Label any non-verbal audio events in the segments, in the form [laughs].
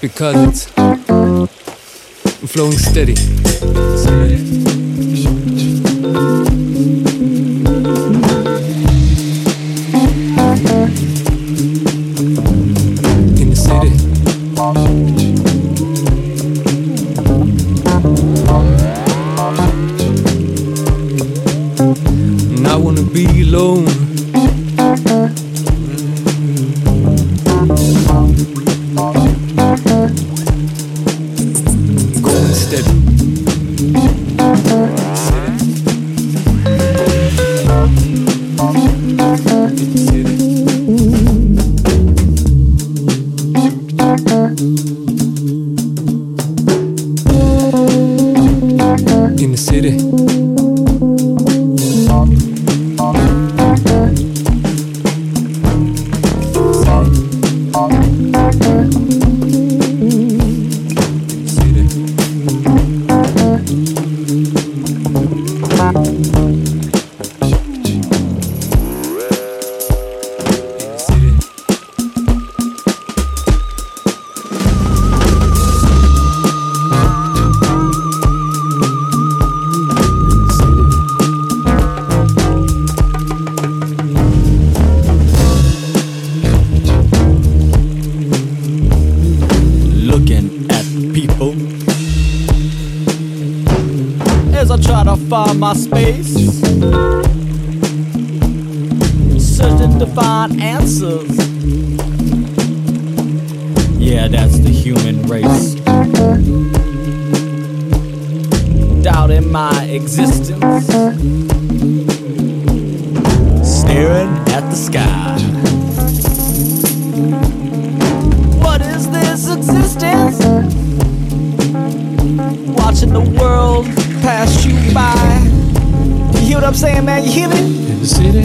because it's flowing steady. doubting my existence. Staring at the sky. What is this existence? Watching the world pass you by. You hear what I'm saying, man? You hear me? In the city.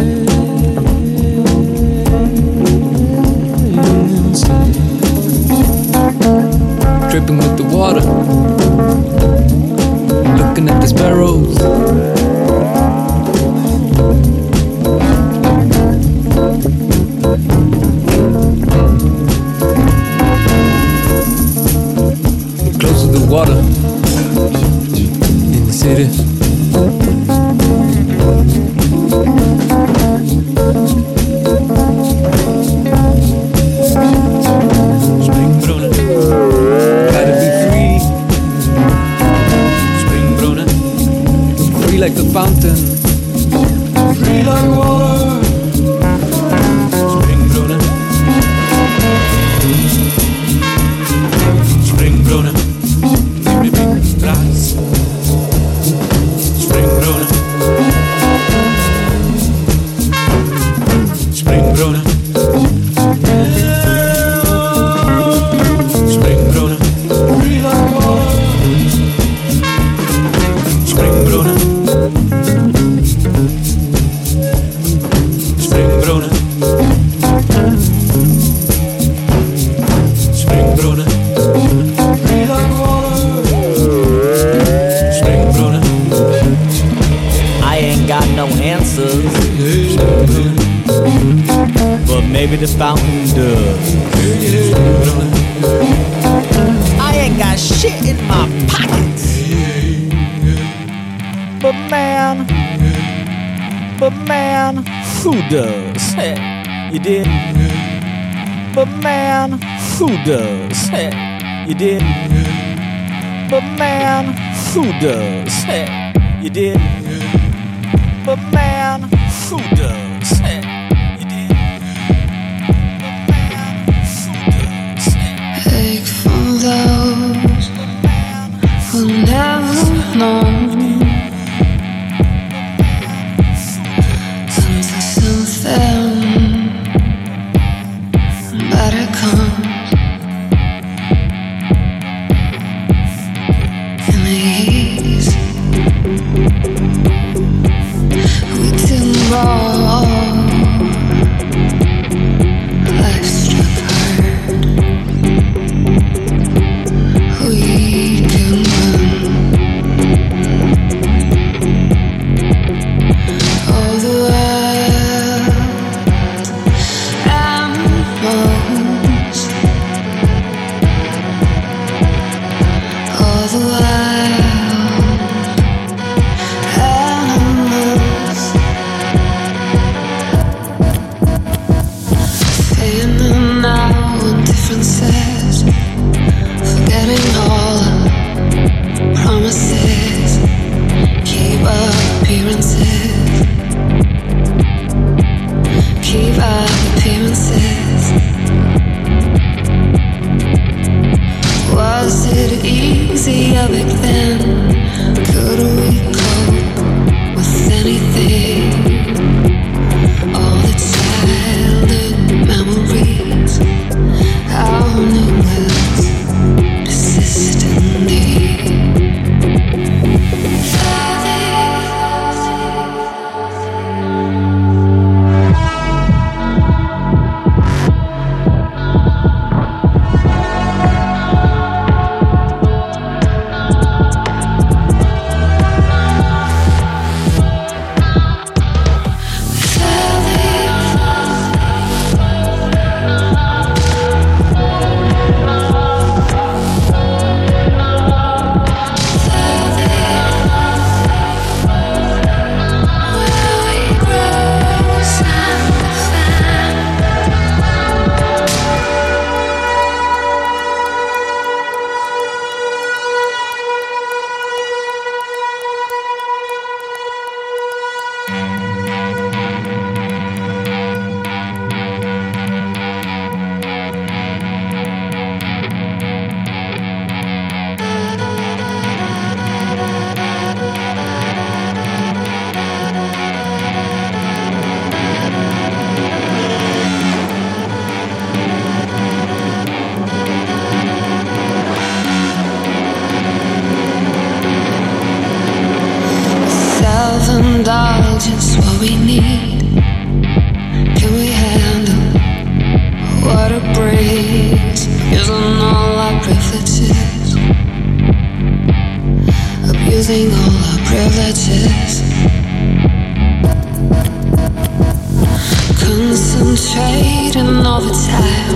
Dripping with the water looking at the sparrows. Who does? [laughs] You did. Concentrating all the time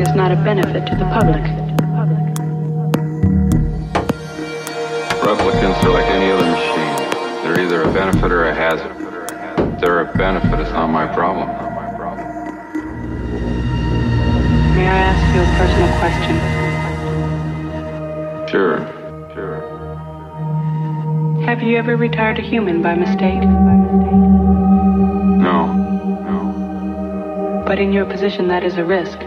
is not a benefit to the public. Replicants are like any other machine. They're either a benefit or a hazard. They're a benefit, it's not my problem. May I ask you a personal question? Sure. Sure. Have you ever retired a human by mistake? No. No. But in your position, that is a risk.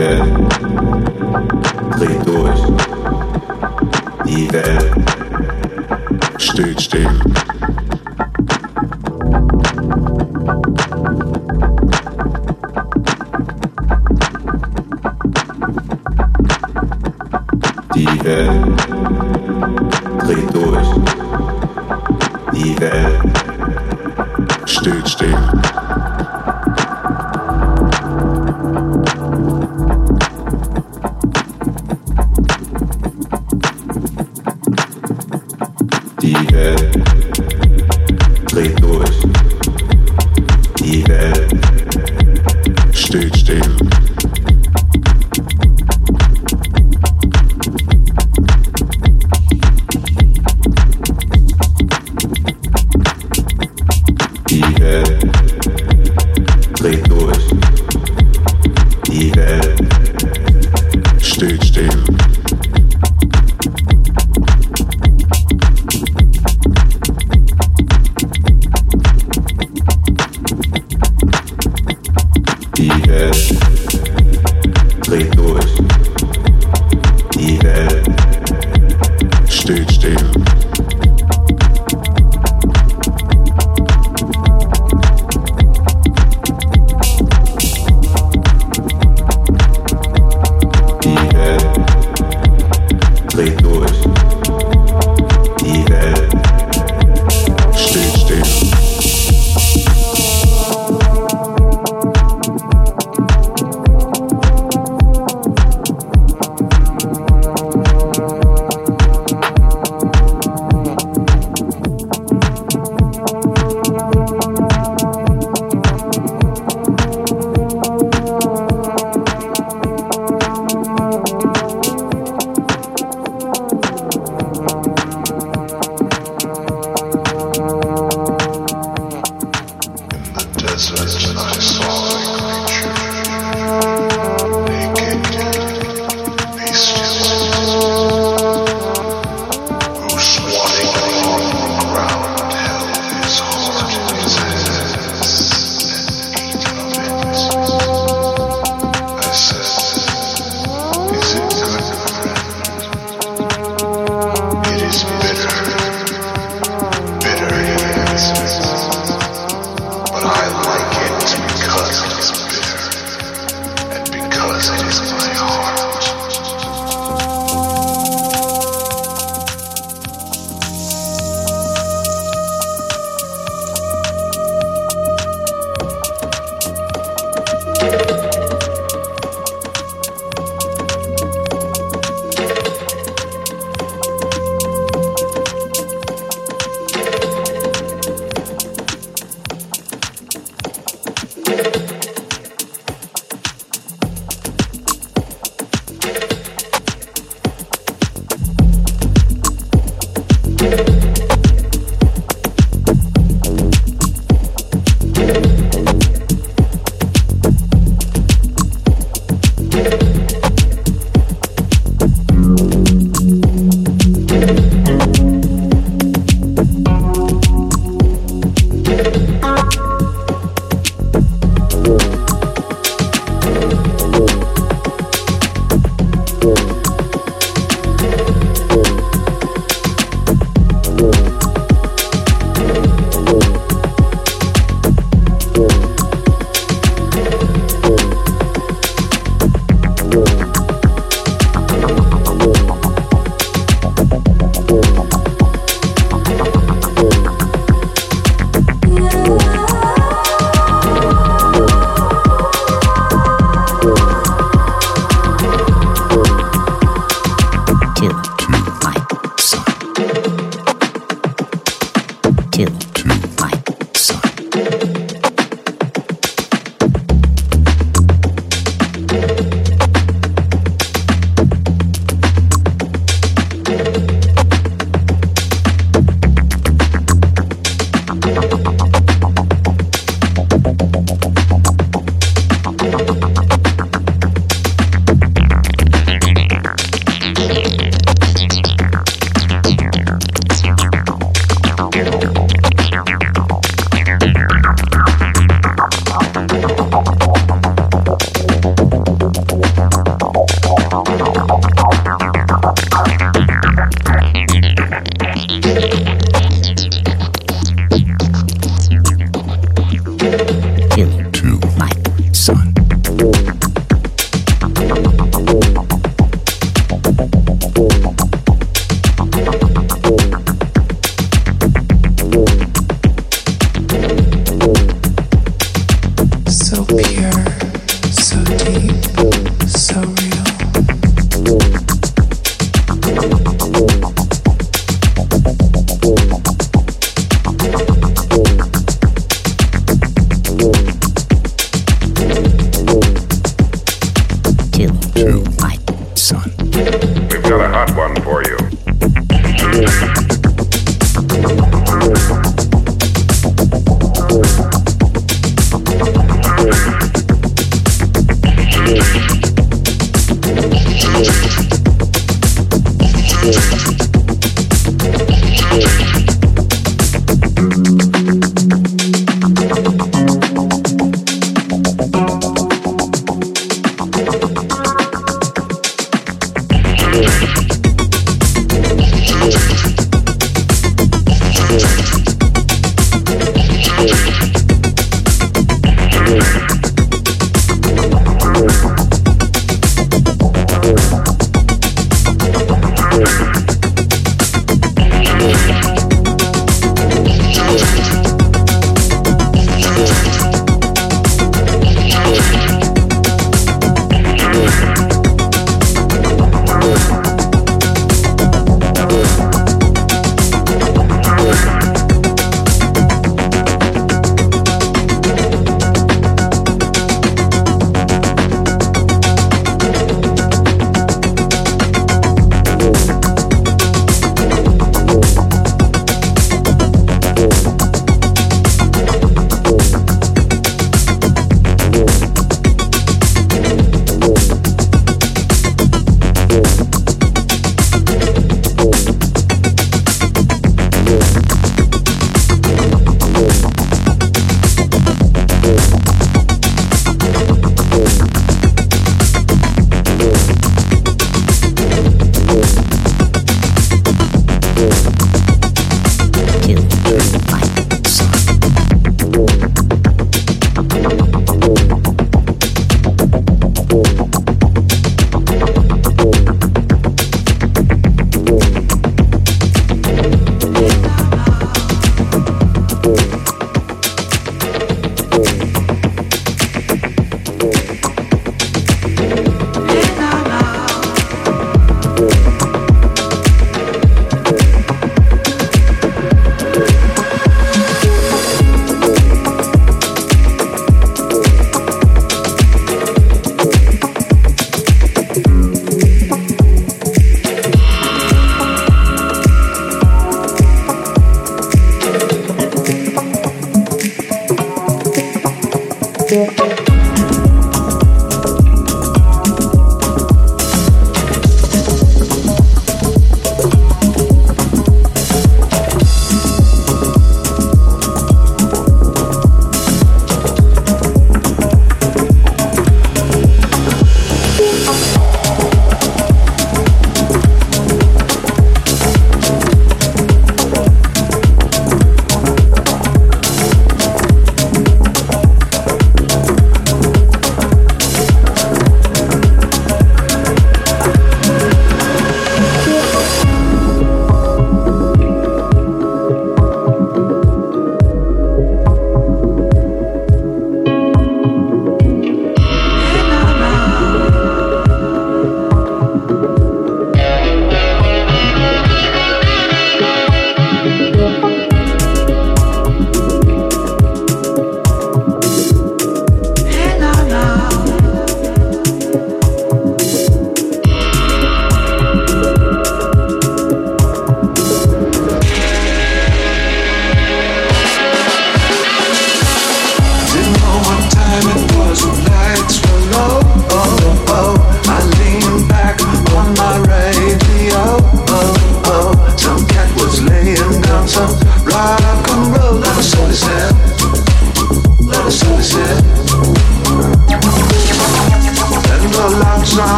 Yeah.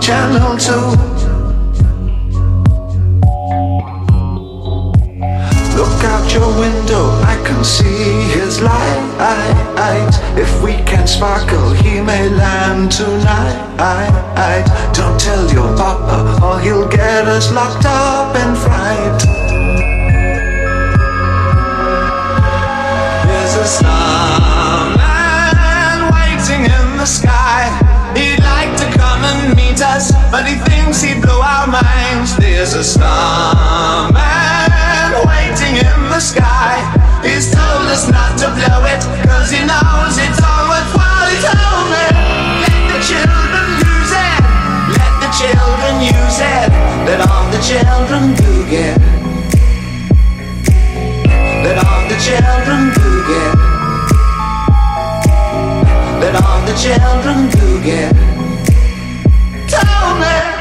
Channel two. Look out your window, I can see his light. If we can sparkle, he may land tonight. Don't tell your papa, or he'll get us locked up in fright. There's a starman waiting in the sky. Come and meet us, but he thinks he'd blow our minds. There's a starman waiting in the sky. He's told us not to blow it, cause he knows it's all worthwhile. He told me, let the children use it, let the children use it, let all the children boogie. Let all the children boogie. Let all the children boogie. Tell me.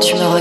Tu me regardes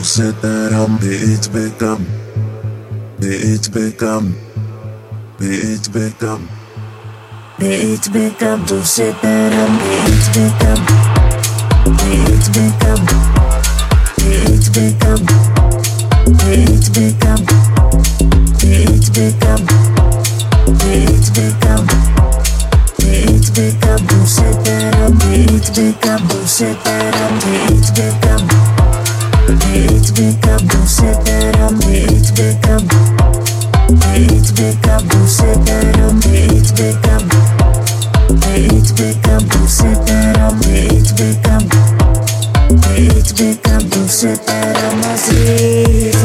Beckham, tu seteram Pete Beckham. Pete Beckham. Pete Beckham. Pete Beckham, tu seteram Pete Beckham. Pete Beckham. Pete Beckham. Pete Beckham. Pete Beckham. Pete Beckham. Pete Beckham, tu Pete Beckham. Pete Beckham, tu seteram Pete Beckham. Pete Beckham, tu seteram Pete Beckham. Pete Beckham, tu seteram Pete Beckham. Pete Beckham, tu seteram Aziza. Oh,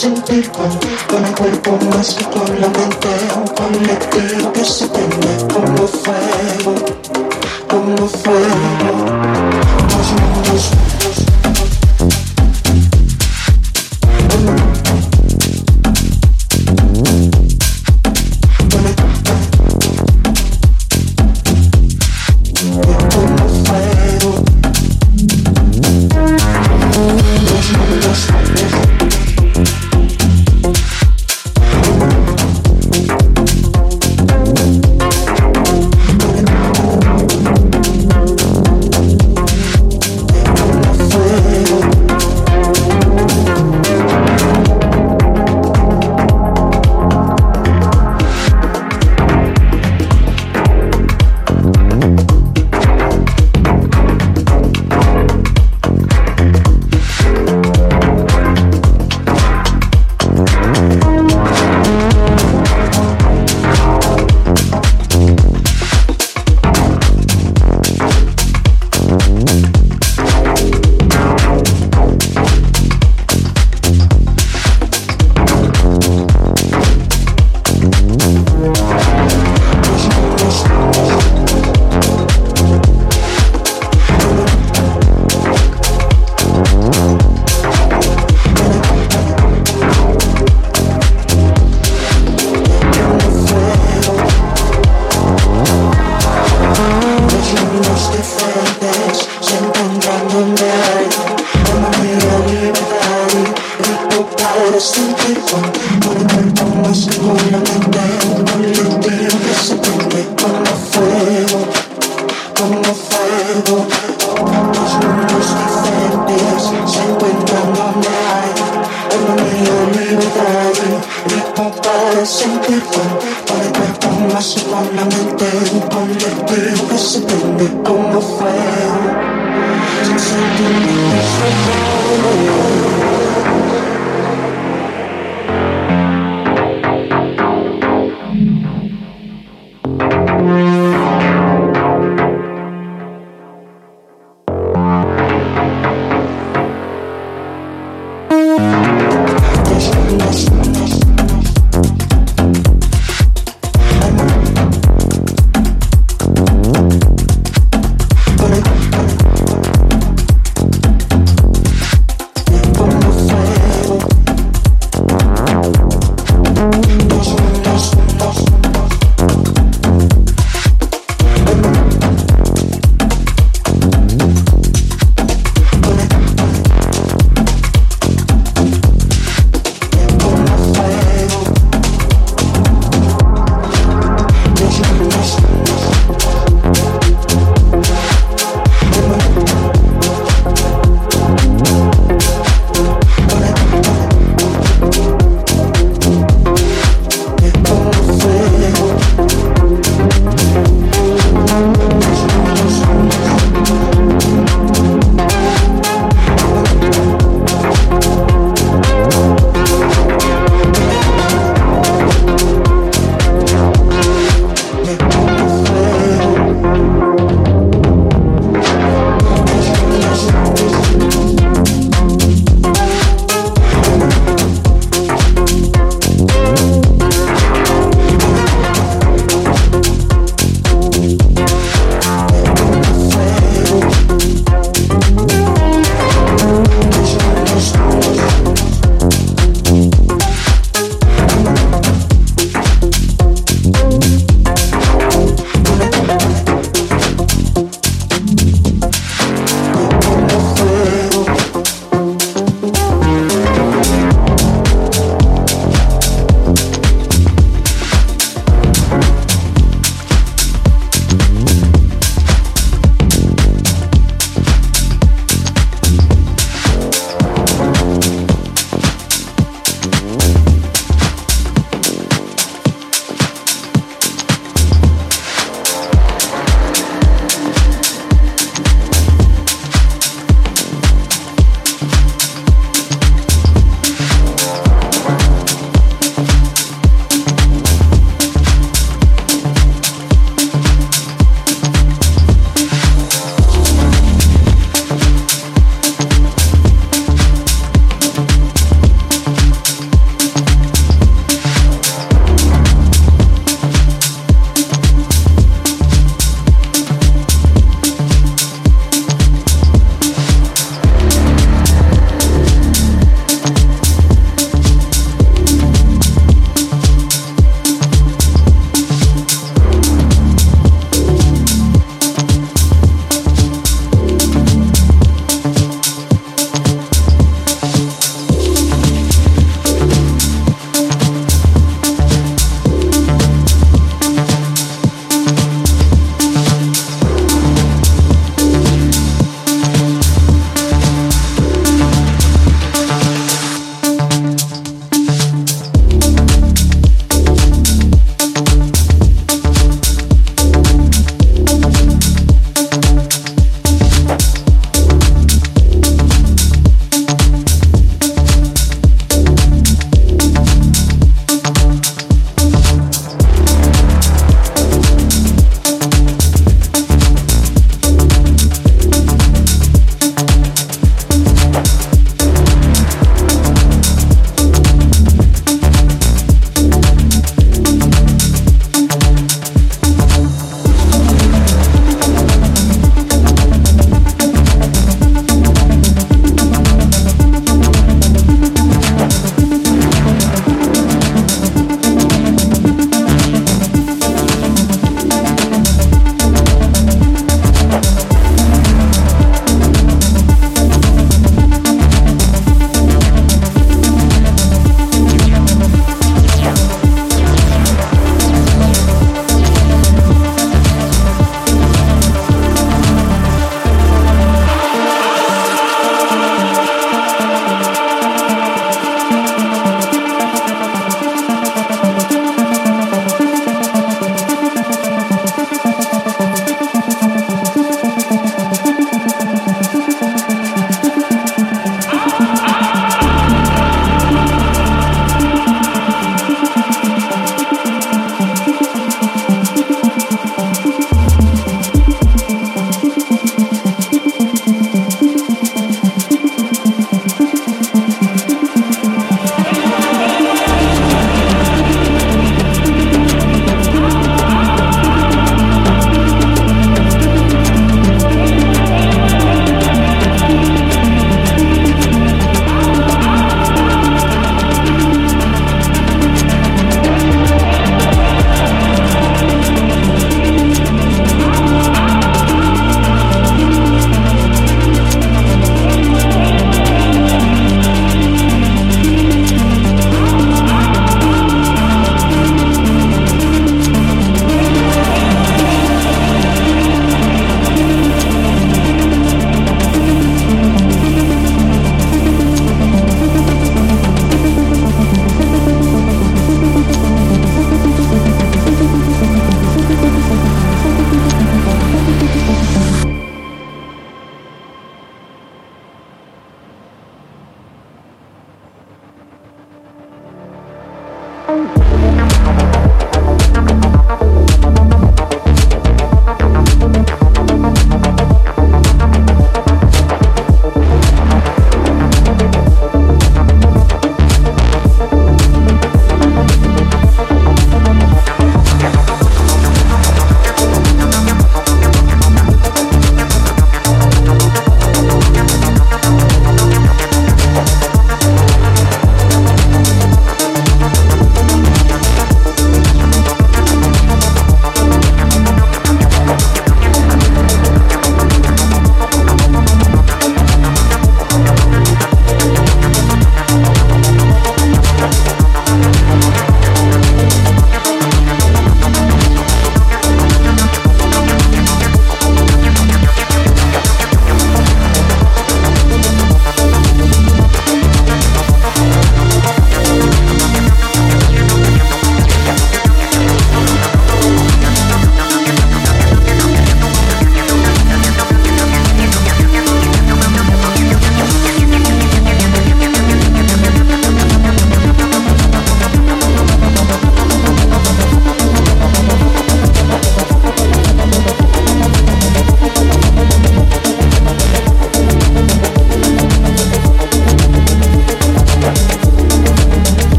sentir contigo en el cuerpo más que con la mente. Un colectivo que se